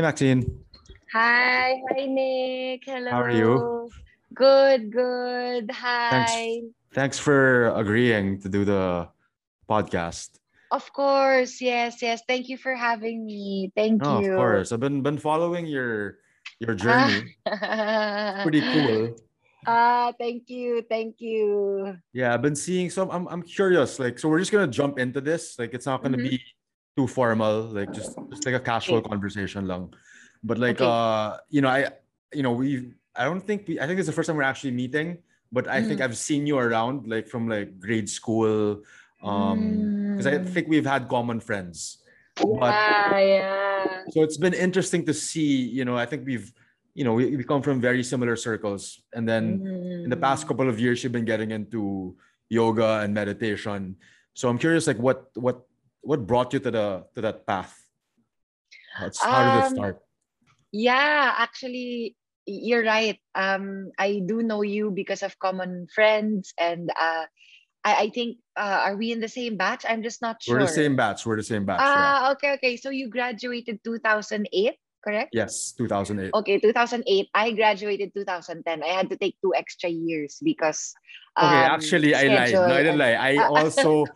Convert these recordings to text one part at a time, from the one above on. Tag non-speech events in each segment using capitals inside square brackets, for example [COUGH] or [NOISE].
Hey, Maxine. Hi, hi Nick. Hello. How are you? Good, good. Hi. Thanks thanks for agreeing to do the podcast. Of course, yes, yes. Thank you for having me. Thank Oh, of course. I've been been following your your journey. Pretty cool. [LAUGHS] ah, thank you, thank you. Yeah, I've been seeing some. I'm I'm curious. Like, so we're just gonna jump into this. Like, it's not gonna Mhm. be too formal. Like, just just like a casual Okay. conversation, long. But like, Okay. uh, you know, I, you know, we. I don't think we. I think it's the first time we're actually meeting. But I think Mhm. I've seen you around, like from like grade school. Um, because I Mm. think we've had common friends. But Yeah, yeah. so it's been interesting to see you know i think we've you know we, we come from very similar circles and then in the past Mm. couple of years you've been getting into yoga and meditation so i'm curious like what what what brought you to the to that path That's- how did it Um, start Yeah, actually, you're right. Um, I do know you because of common friends, and uh, I, I think uh, are we in the same batch? I'm just not sure. we're the same batch we're the same batch yeah Ah, okay, okay. So you graduated 2008, correct? yes 2008 Okay, 2008. I graduated 2010. I had to take two extra years because okay um actually i lied no i didn't lie i [LAUGHS] also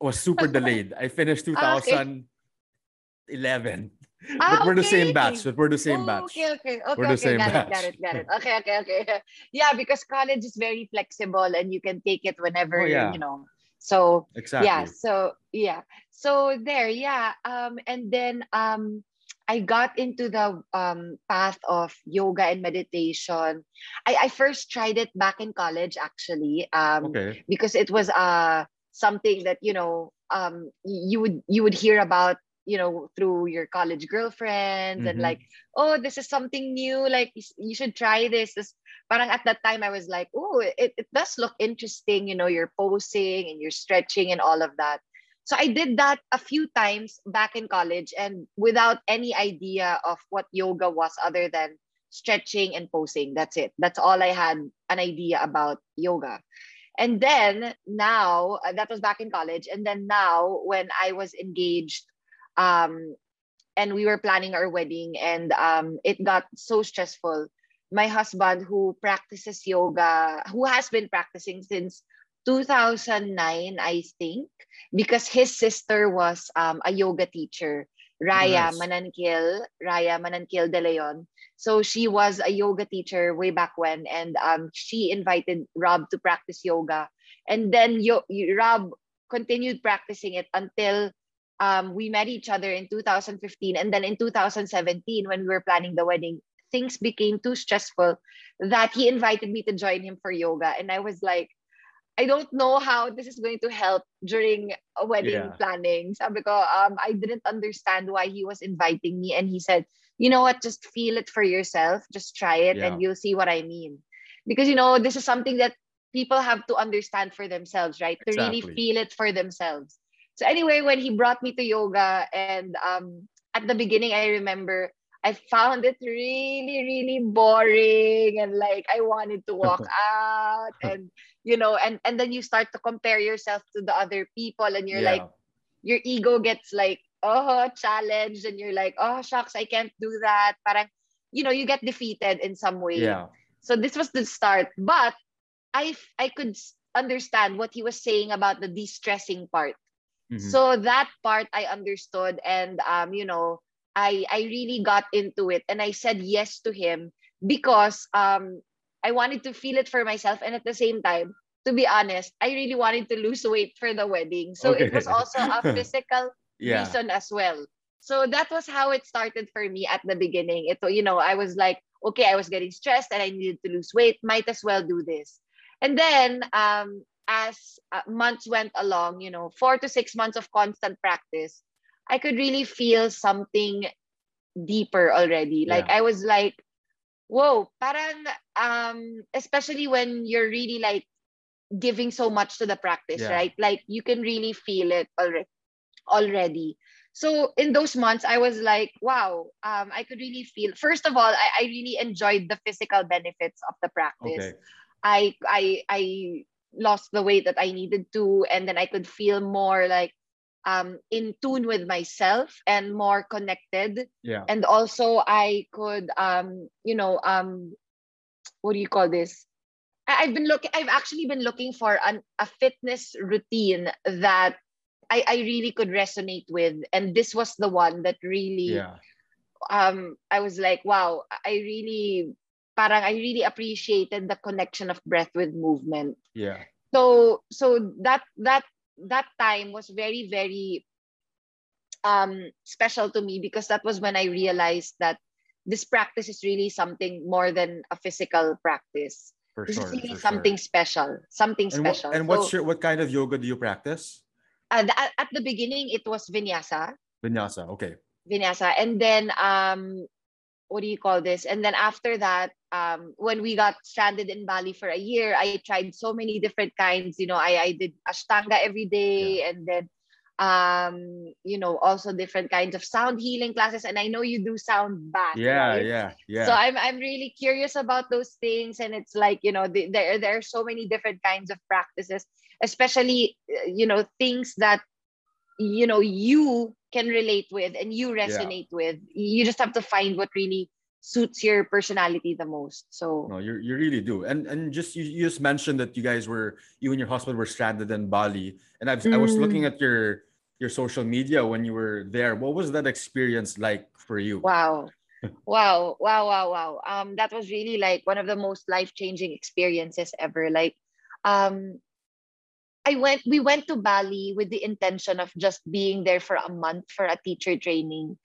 was super delayed i finished [LAUGHS] ah, okay. 2011 but Ah, we're the same batch but we're the same Oh, batch okay, okay, okay, we're the okay. same Got it, got it, got it. Okay, okay, okay. [LAUGHS] Yeah, because college is very flexible and you can take it whenever, oh yeah you know. So exactly. yeah, so yeah. So there, yeah. Um, and then um I got into the um path of yoga and meditation. I, I first tried it back in college actually. Um, okay because it was uh something that, you know, um you would you would hear about you know through your college girlfriends and Mhm. like oh this is something new like you, you should try this. This parang at that time i was like oh it, it does look interesting you know you're posing and you're stretching and all of that. So i did that a few times back in college and without any idea of what yoga was other than stretching and posing. That's it. That's all i had an idea about yoga and then now uh, that was back in college. And then now when i was engaged um and we were planning our wedding and um it got so stressful my husband who practices yoga who has been practicing since 2009 i think because his sister was um, a yoga teacher raya nice manankil raya manankil de leon. So she was a yoga teacher way back when and um, she invited rob to practice yoga. And then yo- rob continued practicing it until um, we met each other in 2015 and then in 2017 when we were planning the wedding things became too stressful that he invited me to join him for yoga. And i was like i don't know how this is going to help during a wedding yeah. planning. Sabi ko um, i didn't understand why he was inviting me and he said you know what? Just feel it for yourself. Just try it yeah. and you'll see what i mean. Because you know this is something that people have to understand for themselves right? To really feel it for themselves. So anyway, when he brought me to yoga, and um, at the beginning, I remember I found it really, really boring, and like I wanted to walk [LAUGHS] out, and you know, and and then you start to compare yourself to the other people, and you're like, your ego gets like, oh, challenged, and you're like, oh, shucks, I can't do that. Parang, you know, you get defeated in some way. yeah So this was the start, but I I could understand what he was saying about the de-stressing part Mhm. so that part i understood and um you know i i really got into it and i said yes to him because um i wanted to feel it for myself and at the same time to be honest i really wanted to lose weight for the wedding. So it was [LAUGHS] also a physical yeah. reason as well. So that was how it started for me at the beginning. It you know i was like okay i was getting stressed and i needed to lose weight might as well do this. And then um as uh, months went along you know 4 to 6 months of constant practice i could really feel something deeper already like yeah i was like whoa parang um especially when you're really like giving so much to the practice yeah right like you can really feel it already already. So in those months, I was like, wow, um, I could really feel. First of all, I, I really enjoyed the physical benefits of the practice. okay I I I lost the weight that I needed to, and then I could feel more like um, in tune with myself and more connected. Yeah. And also, I could, um, you know, um, what do you call this? I- I've been looking. I've actually been looking for an, a fitness routine that I, I really could resonate with, and this was the one that really. Yeah. Um, I was like, wow, I really, parang I really appreciated the connection of breath with movement Yeah. so so that that that time was very very um special to me because that was when i realized that this practice is really something more than a physical practice For this sure. is really for something Sure. special something And, what, special and what's your what kind of yoga do you practice? uh, the- at, at the beginning it was vinyasa Vinyasa. Okay. vinyasa and then um what do you call this and then after that um when we got stranded in bali for a year i tried so many different kinds you know i i did ashtanga every day and then um you know also different kinds of sound healing classes and i know you do sound bath Yeah. right? Yeah. Yeah. so i'm i'm really curious about those things and it's like you know the, there there are so many different kinds of practices especially uh, you know things that you know you can relate with and you resonate with you just have to find what really suits your personality the most so No, you you really do. And and just you, you just mentioned that you guys were you and your husband were stranded in Bali. And I've, I was looking Mm. at your your social media when you were there. What was that experience like for you? wow [LAUGHS] wow wow wow wow um that was really like one of the most life-changing experiences ever like um i went we went to bali with the intention of just being there for a month for a teacher training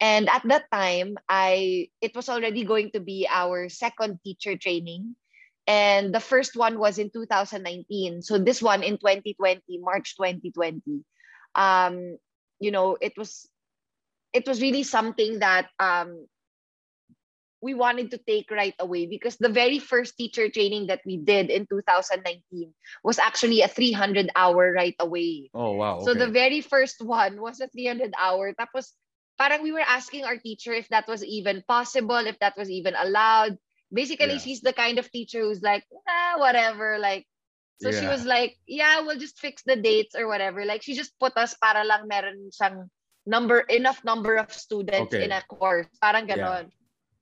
and at that time i it was already going to be our second teacher training and the first one was in 2019 so this one in 2020 march 2020 um you know it was it was really something that um, we wanted to take right away because the very first teacher training that we did in 2019 was actually a 300 hour right away. Oh wow. So the very first one was a 300 hour. Tapos parang we were asking our teacher if that was even possible, if that was even allowed. Basically, Yeah. she's the kind of teacher who's like, ah, whatever. Like, so she Yeah. was like, yeah, we'll just fix the dates or whatever. Like, she just put us para lang meron siyang number, enough number of students Okay. in a course. Parang Yeah. ganon.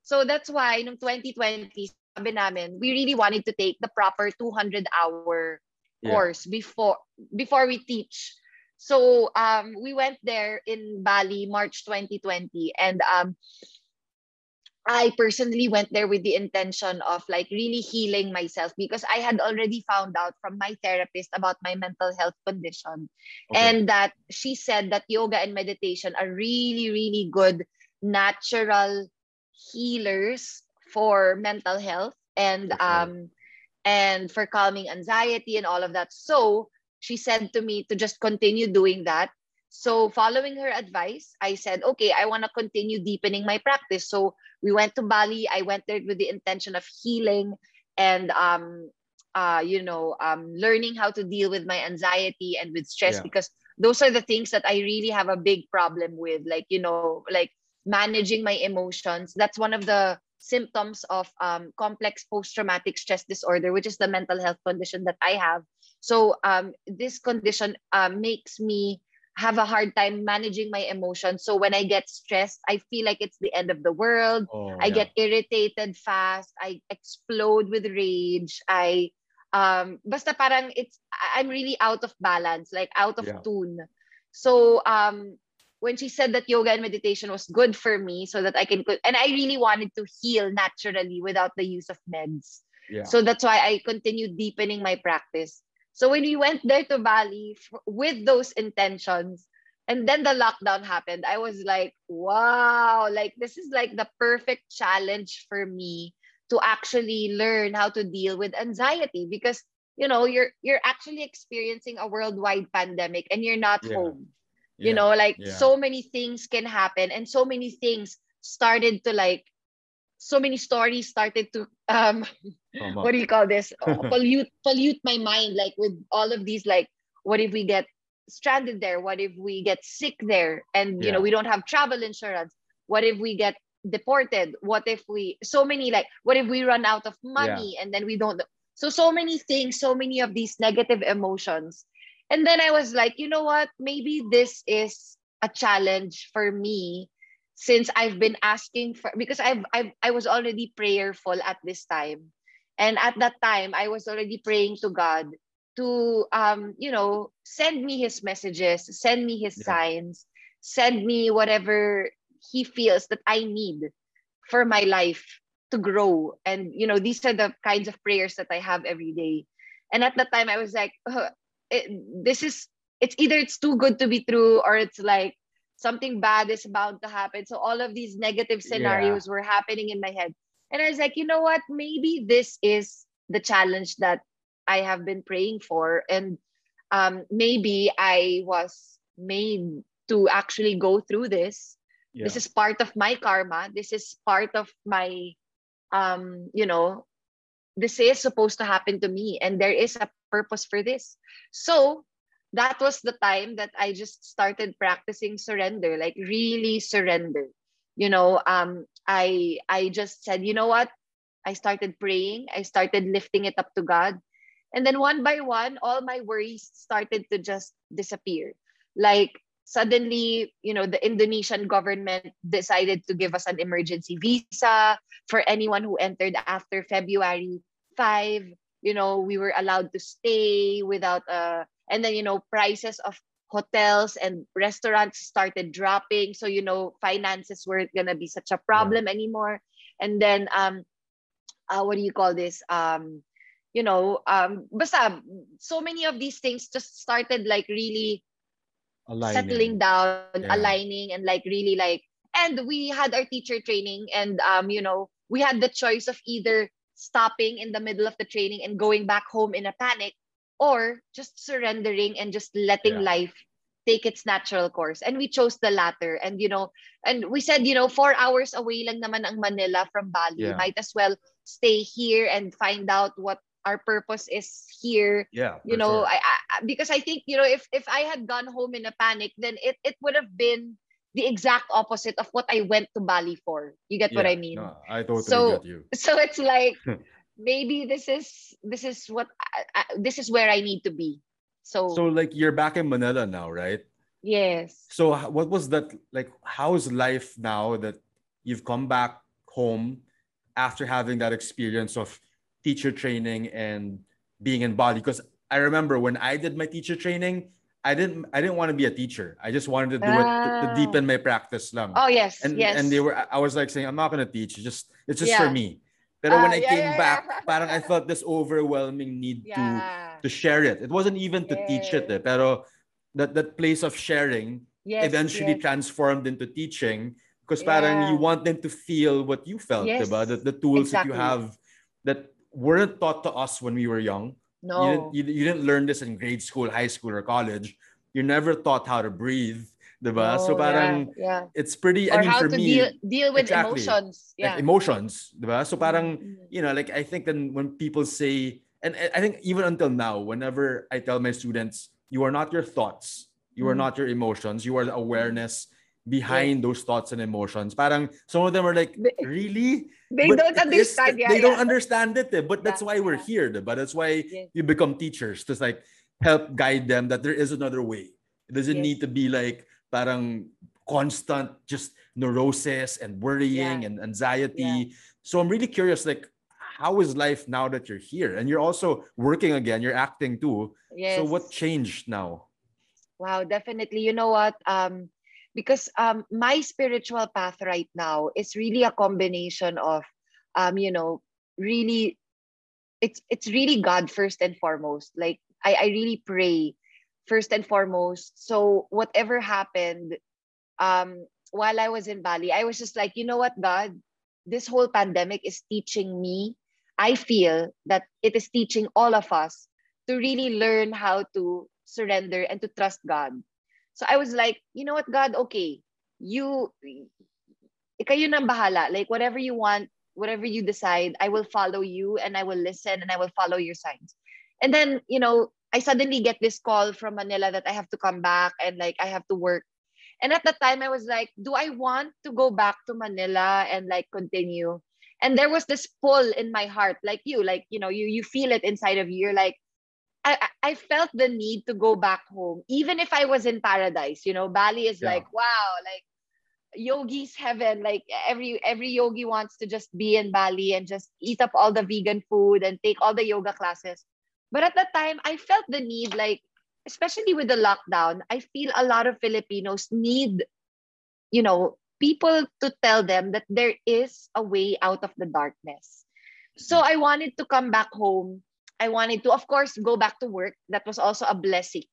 So that's why, nung 2020, sabi namin, we really wanted to take the proper 200 hour Yeah. course before before we teach. So um, we went there in Bali, March 2020, and um, I personally went there with the intention of like really healing myself because I had already found out from my therapist about my mental health condition, Okay. and that she said that yoga and meditation are really, really good natural healers for mental health and sure. um and for calming anxiety and all of that. So she said to me to just continue doing that. So following her advice, I said, okay, I want to continue deepening my practice. So we went to Bali. I went there with the intention of healing and um uh you know um learning how to deal with my anxiety and with stress Yeah. because those are the things that I really have a big problem with. Like, you know, like managing my emotions. That's one of the symptoms of um, complex post-traumatic stress disorder, which is the mental health condition that I have. So um, this condition um, makes me have a hard time managing my emotions. So when I get stressed, I feel like it's the end of the world. Oh, I yeah. get irritated fast. I explode with rage. I um basta parang it's I'm really out of balance, like out of Yeah. tune. So um when she said that yoga and meditation was good for me so that I can and I really wanted to heal naturally without the use of meds. yeah. So that's why I continued deepening my practice. So when we went there to Bali f- with those intentions, and then the lockdown happened, I was like, wow, like this is like the perfect challenge for me to actually learn how to deal with anxiety because you know you're you're actually experiencing a worldwide pandemic and you're not Yeah. home you Yeah. know like yeah. so many things can happen and so many things started to like so many stories started to um [LAUGHS] what do you call this? Uh, [LAUGHS] pollute pollute my mind like with all of these like what if we get stranded there? What if we get sick there? And you know we don't have travel insurance. What if we get deported? What if we so many like what if we run out of money and then we don't so so many things so many of these negative emotions. And then I was like, you know what? Maybe this is a challenge for me since I've been asking for because I've, I've I was already prayerful at this time. And at that time I was already praying to God to um you know send me his messages, send me his yeah. signs, send me whatever he feels that I need for my life to grow. And you know these are the kinds of prayers that I have every day. And at that time I was like uh, it, this is it's either it's too good to be true or it's like something bad is about to happen. So all of these negative scenarios yeah. were happening in my head. And I was like, you know what? Maybe this is the challenge that I have been praying for. And um, maybe I was made to actually go through this. Yeah. This is part of my karma. This is part of my, um, you know, this is supposed to happen to me. And there is a purpose for this. So that was the time that I just started practicing surrender, like really surrender. You know, um, I I just said, you know what? I started praying. I started lifting it up to God. And then one by one, all my worries started to just disappear. Like suddenly, you know, the Indonesian government decided to give us an emergency visa for anyone who entered after February 5 you know we were allowed to stay without a and then you know prices of hotels and restaurants started dropping so you know finances weren't gonna be such a problem yeah. anymore and then um uh, what do you call this um you know um basta so many of these things just started like really aligning. settling down yeah. aligning and like really like and we had our teacher training and um you know we had the choice of either stopping in the middle of the training and going back home in a panic or just surrendering and just letting yeah. life take its natural course. And we chose the latter. And you know and we said you know four hours away lang naman ang Manila from Bali. Yeah. might as well stay here and find out what our purpose is here. Yeah you know sure. I, I because i think you know if if i had gone home in a panic then it it would have been the exact opposite of what i went to bali for. You get yeah, what i mean? no, i totally so, get you. so it's like [LAUGHS] maybe this is this is what I, I, this is where I need to be. So so like you're back in Manila now, right? Yes. So what was that like? How's life now that you've come back home after having that experience of teacher training and being in Bali? Because I remember when I did my teacher training, I didn't I didn't want to be a teacher. I just wanted to do it to, to, deepen ah. my practice lang. Oh yes, and yes. and they were I was like saying I'm not gonna teach. It's just it's just yeah. for me. Pero when uh, I yeah, came yeah, back, yeah. parang I felt this overwhelming need to to share it. It wasn't even to yes. teach it, eh, pero that that place of sharing yes, eventually yes. transformed into teaching because parang you want them to feel what you felt, yes. diba? The, the tools exactly. that you have that weren't taught to us when we were young. No. You didn't, you, you didn't learn this in grade school, high school, or college. You're never taught how to breathe diba? Oh, so parang yeah, yeah. it's pretty or I mean how for to me deal, deal with exactly, emotions. Yeah. Like emotions, diba? So parang mm-hmm. you know, like I think then when people say and I think even until now whenever I tell my students you are not your thoughts, you are mm-hmm. not your emotions, you are the awareness behind yeah. those thoughts and emotions. Parang some of them are like, really? They but don't understand. Yeah, they yeah. don't understand it. Eh. But that's why we're here. But that's why you become teachers to like help guide them that there is another way. It doesn't yes. need to be like parang constant just neurosis and worrying yeah. and anxiety. Yeah. So I'm really curious, like, how is life now that you're here? And you're also working again, you're acting too. Yes. So what changed now? Wow, definitely. You know what? Um, because um my spiritual path right now is really a combination of um, you know, really it's it's really God first and foremost. Like I, I really pray first and foremost. So whatever happened um, while I was in Bali, I was just like, you know what, God, this whole pandemic is teaching me. I feel that it is teaching all of us to really learn how to surrender and to trust God. So I was like, you know what, God, okay, you, kayo nang bahala. Like whatever you want, whatever you decide, I will follow you and I will listen and I will follow your signs. And then, you know, I suddenly get this call from Manila that I have to come back and like I have to work. And at the time I was like, do I want to go back to Manila and like continue? And there was this pull in my heart, like you, like, you know, you you feel it inside of you. You're like, I, I felt the need to go back home, even if I was in paradise. You know, Bali is yeah. like, wow, like yogi's heaven. Like every every yogi wants to just be in Bali and just eat up all the vegan food and take all the yoga classes. But at that time, I felt the need, like, especially with the lockdown, I feel a lot of Filipinos need, you know, people to tell them that there is a way out of the darkness. So I wanted to come back home. I wanted to, of course, go back to work. That was also a blessing.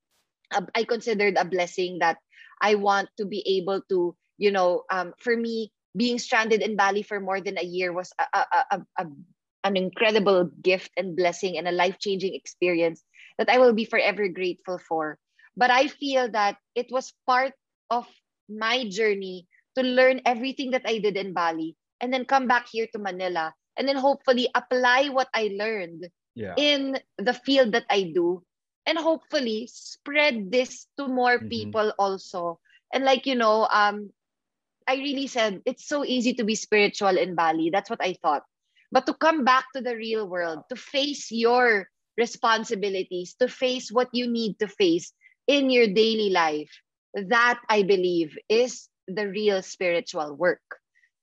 I considered a blessing that I want to be able to, you know, um, for me, being stranded in Bali for more than a year was a, a, a, a an incredible gift and blessing and a life changing experience that I will be forever grateful for. But I feel that it was part of my journey to learn everything that I did in Bali and then come back here to Manila and then hopefully apply what I learned yeah. in the field that I do and hopefully spread this to more mm-hmm. people also. And like, you know, um, I really said it's so easy to be spiritual in Bali. That's what I thought. But to come back to the real world, to face your responsibilities, to face what you need to face in your daily life, that I believe is the real spiritual work.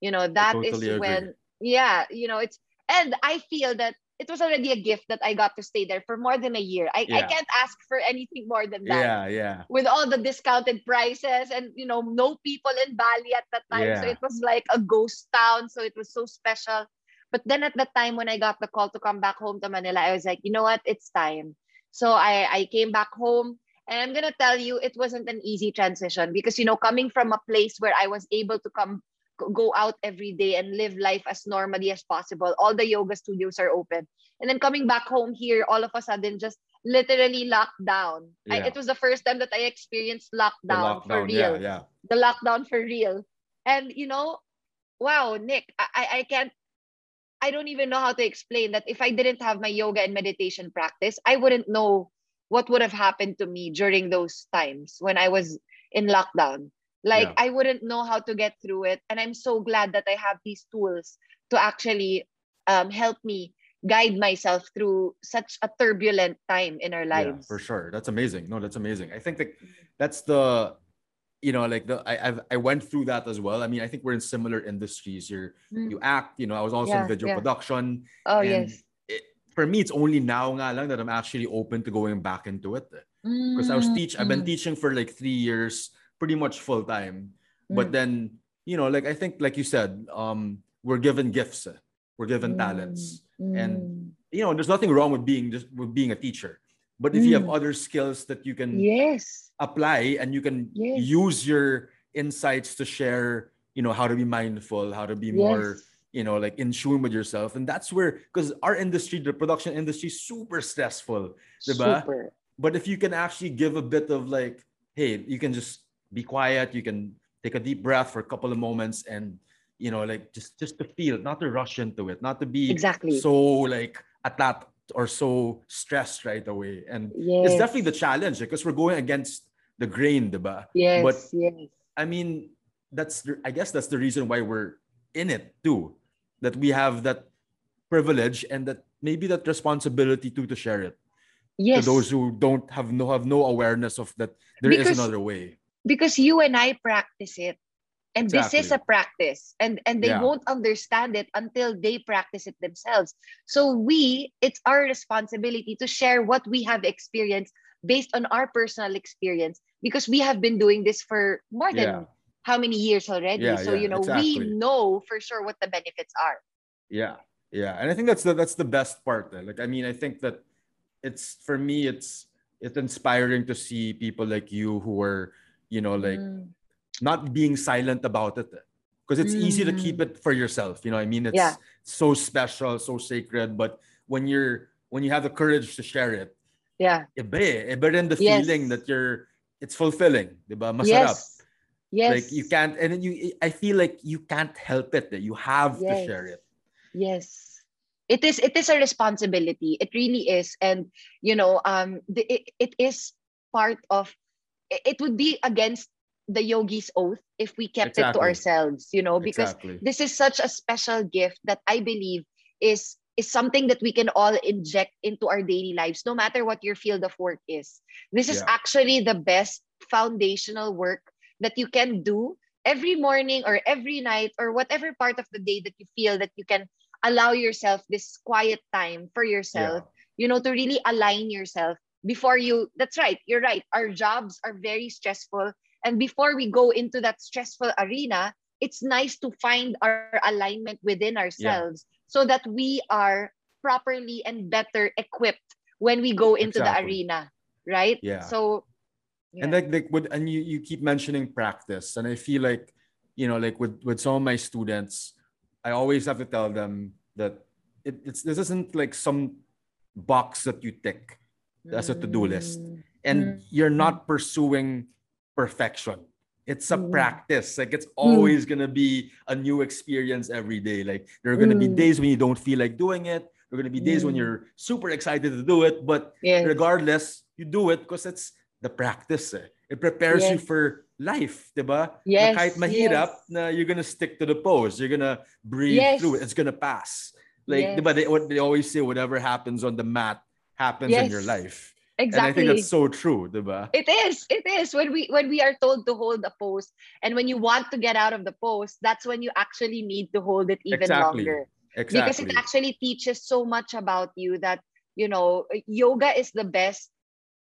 You know, that totally is agree. when, yeah, you know, it's, and I feel that it was already a gift that I got to stay there for more than a year. I, yeah. I can't ask for anything more than that. Yeah, yeah. With all the discounted prices and you know, no people in Bali at that time. Yeah. So it was like a ghost town. So it was so special. But then at that time when I got the call to come back home to Manila, I was like, you know what? It's time. So I, I came back home and I'm gonna tell you, it wasn't an easy transition because you know, coming from a place where I was able to come go out every day and live life as normally as possible. All the yoga studios are open. And then coming back home here, all of a sudden just literally locked down. Yeah. I, it was the first time that I experienced lockdown, lockdown for real. Yeah, yeah. The lockdown for real. And you know, wow, Nick, I, I can't I don't even know how to explain that if I didn't have my yoga and meditation practice, I wouldn't know what would have happened to me during those times when I was in lockdown. Like yeah. I wouldn't know how to get through it. And I'm so glad that I have these tools to actually um, help me guide myself through such a turbulent time in our lives. Yeah, for sure. That's amazing. No, that's amazing. I think that that's the you know like the I I've, i went through that as well i mean i think we're in similar industries you're mm. you act you know i was also yeah, in video yeah. production oh yes it, for me it's only now nga lang that i'm actually open to going back into it because mm. i was mm, teach i've been mm. teaching for like three years pretty much full time but mm. then you know like i think like you said um we're given gifts eh. we're given talents and you know there's nothing wrong with being just with being a teacher but if you have mm. other skills that you can yes apply and you can yes. use your insights to share you know how to be mindful how to be more you know like in tune with yourself and that's where because our industry the production industry super stressful? Super. but if you can actually give a bit of like hey you can just be quiet you can take a deep breath for a couple of moments and you know like just just to feel not to rush into it not to be exactly so like at that or so stressed right away and yes. it's definitely the challenge eh, because we're going against the grain, diba? Yes, but yes. I mean, that's the, I guess that's the reason why we're in it too. That we have that privilege and that maybe that responsibility too to share it. Yes. To those who don't have no have no awareness of that there because, is another way. Because you and I practice it. And exactly. this is a practice. And and they yeah. won't understand it until they practice it themselves. So we, it's our responsibility to share what we have experienced based on our personal experience because we have been doing this for more than yeah. how many years already. Yeah, so you know, exactly. we know for sure what the benefits are. Yeah. Yeah. And I think that's the that's the best part. there. Like I mean, I think that it's for me it's it's inspiring to see people like you who are, you know, like mm. Not being silent about it. Because it's mm. easy to keep mm. it for yourself. You know, I mean, it's yeah. so special, so sacred. But when you're when you have the courage to share it, yeah. Iba eh. Rin the yes. feeling that you're, it's fulfilling. Diba? Masarap. Yes. Yes. Like you can't, and then you, I feel like you can't help it. That you have yes. to share it. Yes. It is, it is a responsibility. It really is. And, you know, um, the, it, it is part of, it would be against the yogi's oath if we kept exactly. it to ourselves, you know, because exactly. this is such a special gift that I believe is is something that we can all inject into our daily lives, no matter what your field of work is. This is yeah. actually the best foundational work that you can do every morning or every night or whatever part of the day that you feel that you can allow yourself this quiet time for yourself, yeah. you know, to really align yourself before you. That's right, you're right. Our jobs are very stressful. And before we go into that stressful arena, it's nice to find our alignment within ourselves yeah. so that we are properly and better equipped when we go into exactly. the arena right yeah so yeah. and like like with and you, you keep mentioning practice and i feel like you know like with with some of my students i always have to tell them that it, it's this isn't like some box that you tick as a to-do list mm. and mm. you're not pursuing perfection it's a mm. practice like it's always mm. gonna be a new experience every day like there are gonna mm. be days when you don't feel like doing it there are gonna be days when mm. you're super excited to do it but yes. regardless you do it because it's the practice eh. it prepares yes. you for life diba yes, na kahit mahirap yes. na you're gonna stick to the pose you're gonna breathe yes. through it it's gonna pass like yes. diba they, what they always say whatever happens on the mat happens in your life Exactly. And I think that's so true, diba? It is. It is. When we when we are told to hold a pose and when you want to get out of the pose, that's when you actually need to hold it even exactly. longer. Exactly. Because it actually teaches so much about you that, you know, yoga is the best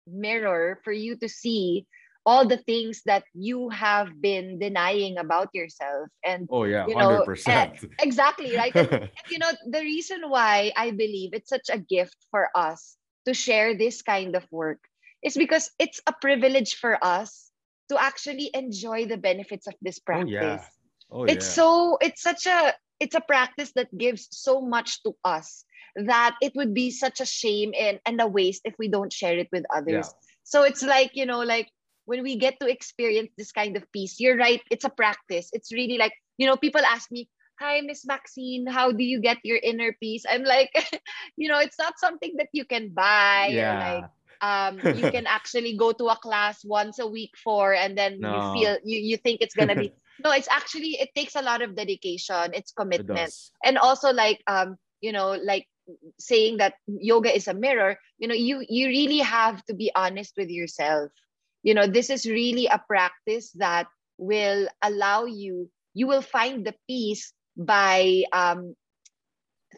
mirror for you to see all the things that you have been denying about yourself and oh yeah you know, 100% and, exactly right and, [LAUGHS] and, you know the reason why i believe it's such a gift for us to share this kind of work is because it's a privilege for us to actually enjoy the benefits of this practice. Oh, yeah. Oh, it's yeah. so it's such a it's a practice that gives so much to us that it would be such a shame and, and a waste if we don't share it with others. Yeah. So it's like, you know, like when we get to experience this kind of peace, you're right, it's a practice. It's really like, you know, people ask me, hi miss maxine. How do you get your inner peace? I'm like [LAUGHS] you know it's not something that you can buy yeah. like um you [LAUGHS] can actually go to a class once a week for and then no. you feel you, you think it's gonna be [LAUGHS] no it's actually it takes a lot of dedication. It's commitment. it and also like um you know like saying that yoga is a mirror you know you you really have to be honest with yourself. You know this is really a practice that will allow you you will find the peace by um,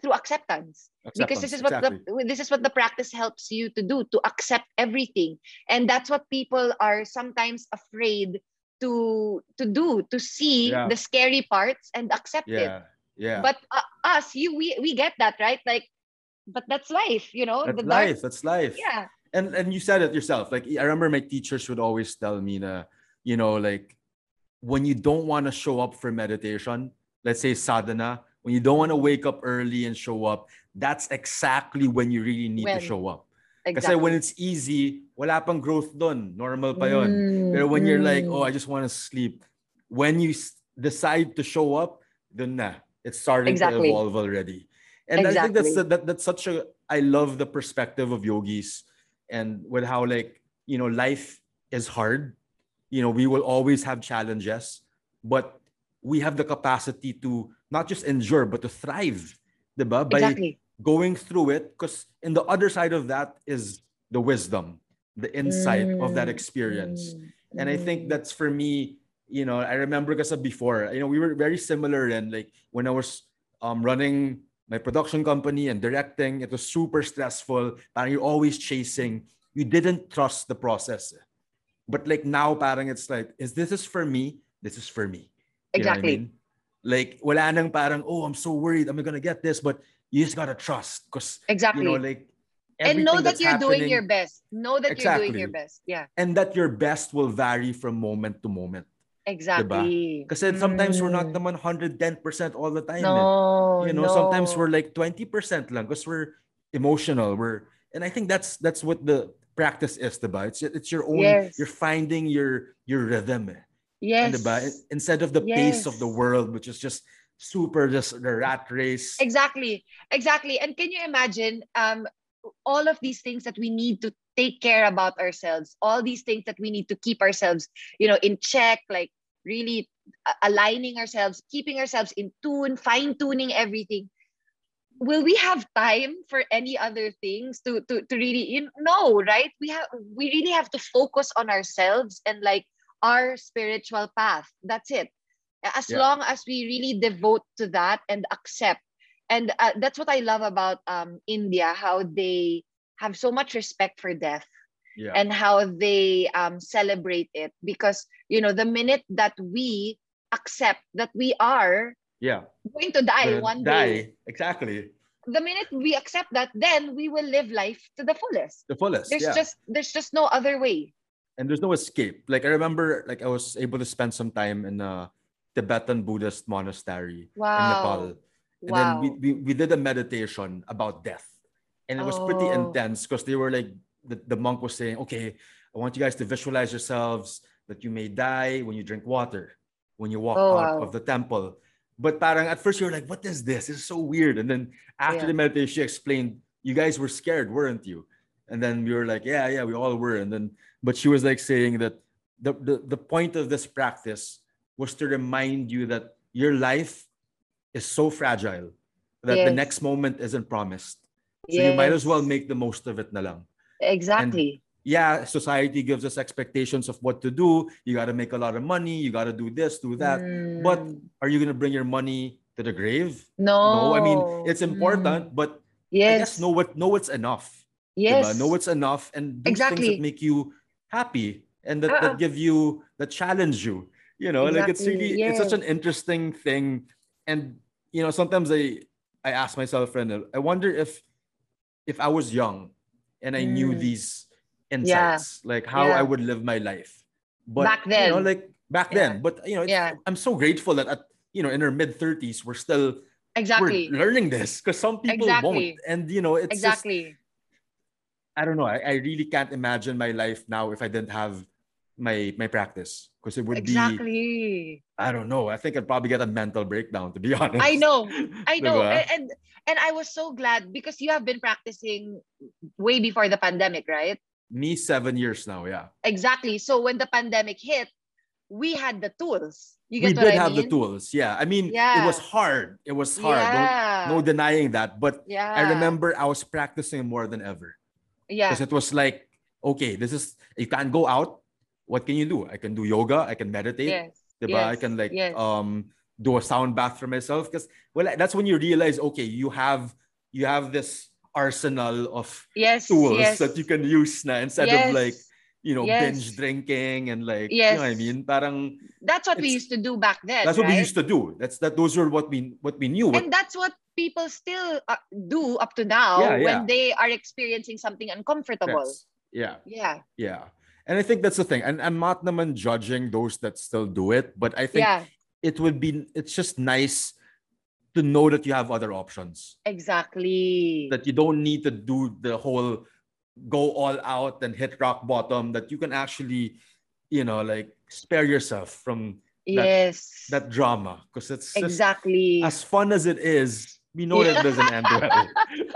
through acceptance. acceptance. because this is what exactly. the this is what the practice helps you to do to accept everything and that's what people are sometimes afraid to to do to see yeah. the scary parts and accept yeah. it yeah but uh, us you we we get that right like but that's life you know that's life that's life yeah and and you said it yourself like i remember my teachers would always tell me that you know like when you don't want to show up for meditation let's say sadhana, when you don't want to wake up early and show up, that's exactly when you really need when? to show up. Exactly. Kasi when it's easy, wala pang growth done. Normal pa yon. Mm, Pero when mm. you're like, mm. oh, I just want to sleep. When you decide to show up, then na. It's starting exactly. to evolve already. And exactly. I think that's that, that's such a I love the perspective of yogis and with how like, you know, life is hard. You know, we will always have challenges, but we have the capacity to not just endure but to thrive diba? by exactly. going through it because in the other side of that is the wisdom the insight mm. of that experience mm. and i think mm. that's for me you know i remember because before you know we were very similar and like when i was um, running my production company and directing it was super stressful and you're always chasing you didn't trust the process but like now parang it's like is this is for me this is for me Exactly. You know I mean? Like wala nang parang oh I'm so worried am I gonna get this but you just gotta trust because exactly you know like and know that you're doing your best know that exactly. you're doing your best yeah and that your best will vary from moment to moment exactly because mm. sometimes we're not mm. naman 110% all the time no, eh. you know no. sometimes we're like 20% lang because we're emotional we're and I think that's that's what the practice is diba? it's it's your own yes. you're finding your your rhythm eh. Yes. Diba? Instead of the yes. pace of the world, which is just super, just the rat race. Exactly. Exactly. And can you imagine um, all of these things that we need to take care about ourselves, all these things that we need to keep ourselves, you know, in check, like really aligning ourselves, keeping ourselves in tune, fine tuning everything. will we have time for any other things to to, to really you know, no right we have we really have to focus on ourselves and like our spiritual path that's it as yeah. long as we really devote to that and accept and uh, that's what i love about um, india how they have so much respect for death yeah. and how they um, celebrate it because you know the minute that we accept that we are yeah going to die one die. day exactly the minute we accept that then we will live life to the fullest the fullest there's yeah. just there's just no other way and there's no escape like i remember like i was able to spend some time in a tibetan buddhist monastery wow. in nepal and wow. then we, we, we did a meditation about death and it was oh. pretty intense because they were like the, the monk was saying okay i want you guys to visualize yourselves that you may die when you drink water when you walk oh, out wow. of the temple but parang at first you're like, what is this? This is so weird. And then after yeah. the meditation, she explained, you guys were scared, weren't you? And then we were like, yeah, yeah, we all were. And then, but she was like saying that the, the, the point of this practice was to remind you that your life is so fragile that yes. the next moment isn't promised. So yes. you might as well make the most of it na lang. Exactly. And yeah, society gives us expectations of what to do. You got to make a lot of money. You got to do this, do that. Mm. But are you going to bring your money to the grave? No. No. I mean, it's important, mm. but yes. I guess know what know what's enough. Yes. Diba? Know what's enough and do exactly. things that make you happy and that, uh-uh. that give you that challenge you. You know, exactly. like it's really yes. it's such an interesting thing. And you know, sometimes I I ask myself, friend, I wonder if if I was young and I mm. knew these insights, yeah. like how yeah. I would live my life. But back then, you know, like back yeah. then. But you know, yeah. I'm so grateful that at you know in our mid 30s we're still exactly we're learning this because some people exactly. won't. And you know, it's exactly. Just, I don't know. I, I really can't imagine my life now if I didn't have my my practice because it would exactly. be I don't know. I think I'd probably get a mental breakdown to be [LAUGHS] honest. I know. I [LAUGHS] know. and, and and I was so glad because you have been practicing way before the pandemic, right? Me, seven years now, yeah. Exactly. So when the pandemic hit, we had the tools. You get we did I have mean? the tools, yeah. I mean, yeah. it was hard. It was hard. Yeah. No, no denying that. But yeah. I remember I was practicing more than ever. Yeah. Because it was like, okay, this is you can't go out. What can you do? I can do yoga. I can meditate. Yes. Yes. I can like yes. um do a sound bath for myself. Because well, that's when you realize, okay, you have you have this arsenal of yes, tools yes. that you can use na instead yes. of like you know yes. binge drinking and like yes. you know what I mean parang that's what we used to do back then that's what right? we used to do that's that those were what we what we knew and that's what people still uh, do up to now yeah, yeah. when they are experiencing something uncomfortable yes. yeah yeah yeah and I think that's the thing and I'm not naman judging those that still do it but I think yeah. it would be it's just nice to know that you have other options. Exactly. That you don't need to do the whole go all out and hit rock bottom, that you can actually, you know, like spare yourself from that, yes that drama. Because it's exactly as fun as it is, we know that it doesn't end well.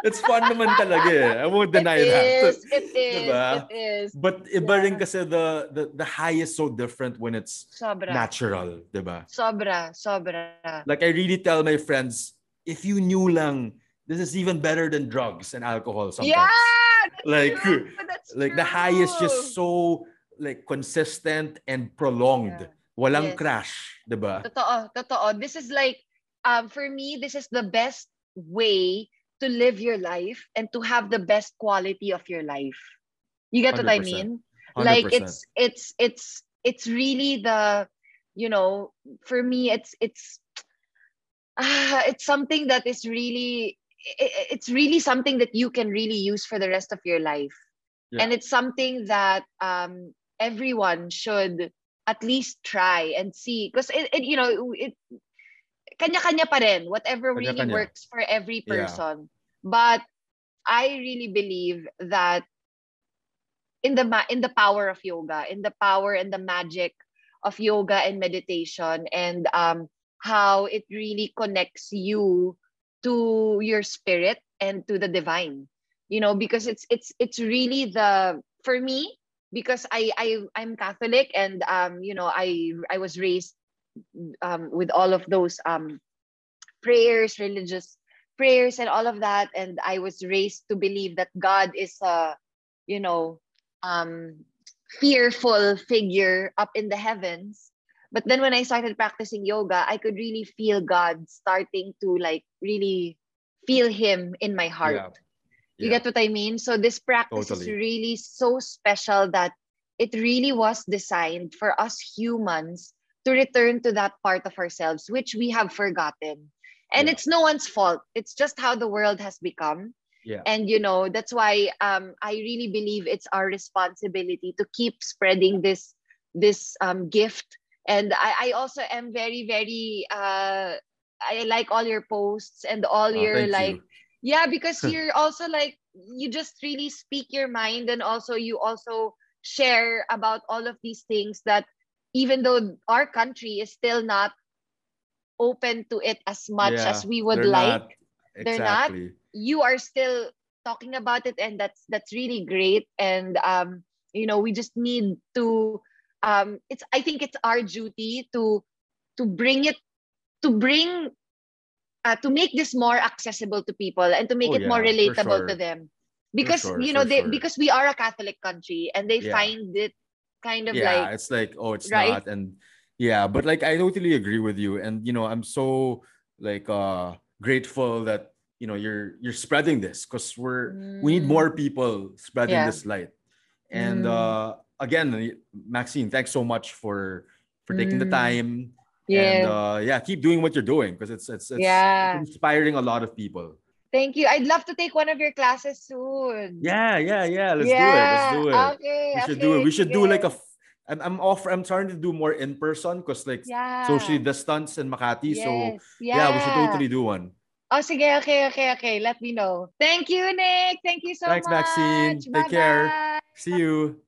it's fun naman talaga eh. I won't deny it that. Is, [LAUGHS] it is. Diba? It is. But iba yeah. rin kasi the, the, the high is so different when it's sobra. natural. Diba? Sobra. Sobra. Like I really tell my friends, if you knew lang, this is even better than drugs and alcohol sometimes. Yeah! Like, like the high is just so like consistent and prolonged. Yeah. Walang yes. crash, diba? Totoo, totoo. This is like um, for me, this is the best way to live your life and to have the best quality of your life. You get 100%. what I mean? 100%. Like it's it's it's it's really the you know for me it's it's uh, [SIGHS] it's something that is really it's really something that you can really use for the rest of your life yeah. and it's something that um everyone should at least try and see because it, it you know it kanya-kanya pa rin, whatever really kanya-kanya. works for every person. Yeah. But I really believe that in the ma- in the power of yoga, in the power and the magic of yoga and meditation and um how it really connects you to your spirit and to the divine. You know, because it's it's it's really the for me because I I I'm Catholic and um you know I I was raised um, with all of those um, prayers, religious prayers and all of that and i was raised to believe that god is a you know um fearful figure up in the heavens but then when i started practicing yoga i could really feel god starting to like really feel him in my heart yeah. you yeah. get what i mean so this practice totally. is really so special that it really was designed for us humans to return to that part of ourselves which we have forgotten and yeah. it's no one's fault it's just how the world has become yeah. and you know that's why um, i really believe it's our responsibility to keep spreading this this um, gift and I, I also am very very uh, i like all your posts and all oh, your like you. yeah because [LAUGHS] you're also like you just really speak your mind and also you also share about all of these things that even though our country is still not open to it as much yeah, as we would like not, exactly. they're not you are still talking about it and that's that's really great and um you know we just need to um it's i think it's our duty to to bring it to bring uh, to make this more accessible to people and to make oh, it yeah, more relatable sure. to them because sure, you know they sure. because we are a catholic country and they yeah. find it kind of yeah, like it's like oh it's right? not and yeah but like i totally agree with you and you know i'm so like uh grateful that you know you're you're spreading this because we're mm. we need more mm. people spreading yeah. this light and mm. uh again maxine thanks so much for for taking mm. the time yeah. and uh yeah keep doing what you're doing because it's, it's it's yeah inspiring a lot of people Thank you. I'd love to take one of your classes soon. Yeah, yeah, yeah. Let's yeah. do it. Let's do it. Okay. We should okay, do it. We should do like a. I'm, I'm off. I'm trying to do more in person because like yeah. socially distance in Makati. Yes. So yeah. yeah, we should totally do one. Oh, sige. Okay, okay, okay. Let me know. Thank you, Nick. Thank you so Thanks, much. Thanks, Maxine. Take Bye-bye. care. See you.